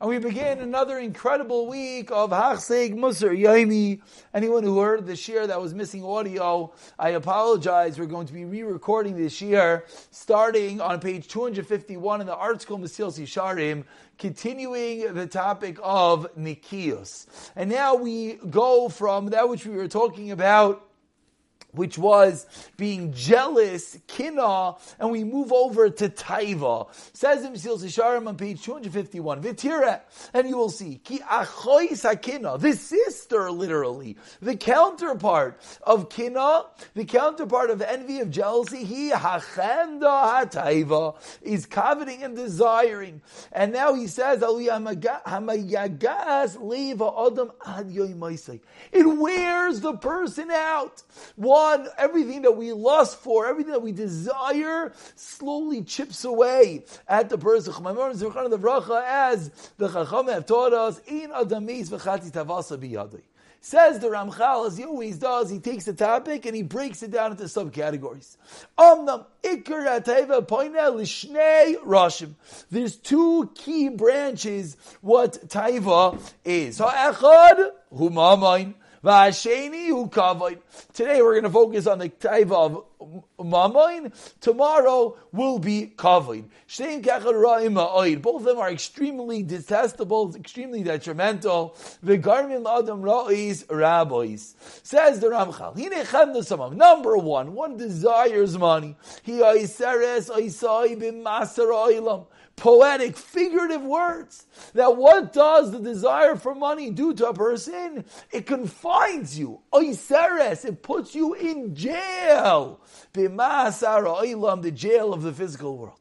And we begin another incredible week of Hachseg Musar Yaimi. Anyone who heard the shir that was missing audio, I apologize. We're going to be re-recording this year, starting on page 251 in the ArtScroll Mesillas Yesharim, continuing the topic of Nikios. And now we go from that which we were talking about which was being jealous, kina, and we move over to taiva. Says in Mesillas Yesharim on page 251, Vitira, and you will see, ki achois hakina, the sister, literally, the counterpart of kina, the counterpart of envy, of jealousy, he hachenda hataiva, is coveting and desiring. And now he says, leva adam ad It wears the person out. Why? Everything that we lust for, everything that we desire, slowly chips away at the person. As the Chacham have taught us, in adamis v'chati tavasa biyadai. Says the Ramchal, as he always does, he takes a topic and he breaks it down into subcategories. There's two key branches what taiva is. Ha'echad, humamain. Today we're going to focus on the taiva of mamain. Tomorrow will be kavod. Both of them are extremely detestable, extremely detrimental. The garmin adam ra'is rabbis says the Ramchal. Number one, one desires money. He aiseres aisai b'masar oilam poetic, figurative words. That what does the desire for money do to a person? It confines you. Oiseres, it puts you in jail. the jail of the physical world.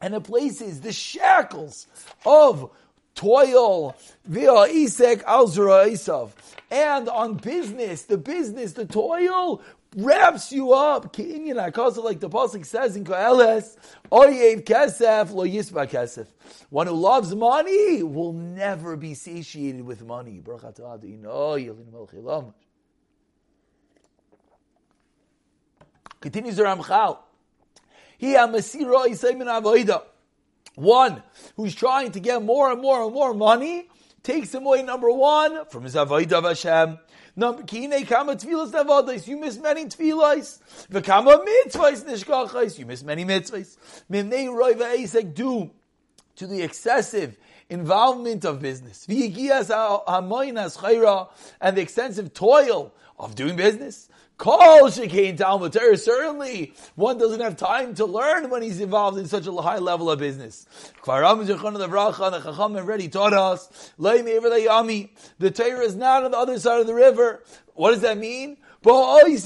And it places the shackles of toil, via isek al and on business, the business, the toil wraps you up. Because like the pasuk says in Koheles, Oyev kesef lo yisba kesef. One who loves money will never be satiated with money. Continues the Ramchal. He amasira isaymin avoida. One who's trying to get more and more and more money takes him away. Number one from his avoida of Hashem. Number kine kama tefillas nevadas. You miss many tefillas. V'kama mitzvahs nishkachas. You miss many mitzvahs. Mimnei roi v'eisek do to the excessive involvement of business. V'yigias ha'moinas chayra and the extensive toil of doing business. Kol shekain Talmud Torah. Certainly, one doesn't have time to learn when he's involved in such a high level of business. The Chacham already taught us. The Torah is not on the other side of the river. What does that mean? Those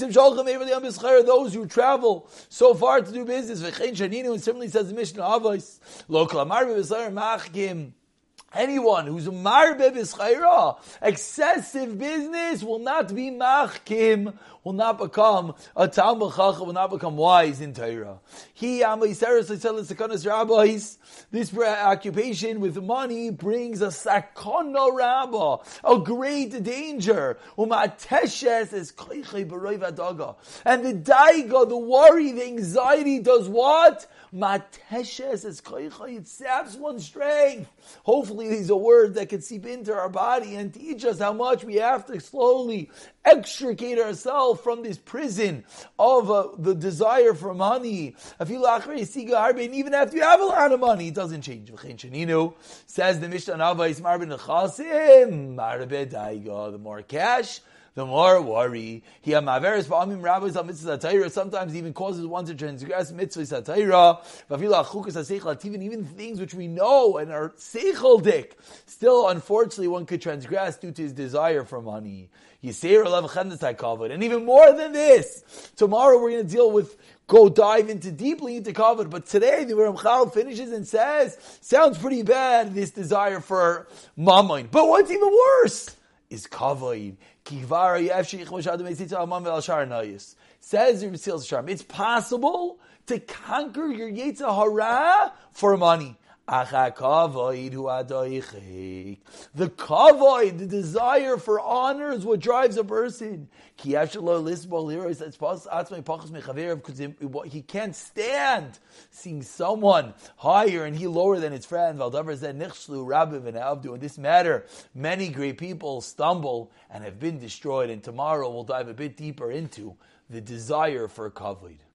who travel so far to do business. And similarly says the Mishnah. Anyone who's a marbe b'schayra, excessive business, will not be machkim, will not become a talmud chacham, will not become wise in Torah. He rabbis. This occupation with money brings a sakana rabba, a great danger. Umateshes is and the daiga, the worry, the anxiety does what? Mateshes is it saps one's strength. Hopefully, these are words that can seep into our body and teach us how much we have to slowly extricate ourselves from this prison of uh, the desire for money. And even after you have a lot of money, it doesn't change. Says the Mishnah the more cash, the more worry. He amaveres ba'amim rabbis on mitzvah satayra sometimes even causes one to transgress mitzvah satayra. Vavila achukas haseichel even even things which we know and are seicheldik. Still, unfortunately, one could transgress due to his desire for money. Chendetai kavod. And even more than this, tomorrow we're going to deal with go dive into deeply into kavod. But today the Ramchal finishes and says, sounds pretty bad, this desire for mammon. But what's even worse is kavod. Says It's possible to conquer your Yetzirah for money. The kavod, the desire for honor is what drives a person. He can't stand seeing someone higher and he lower than his friend. In this matter, many great people stumble and have been destroyed. And tomorrow we'll dive a bit deeper into the desire for kavod.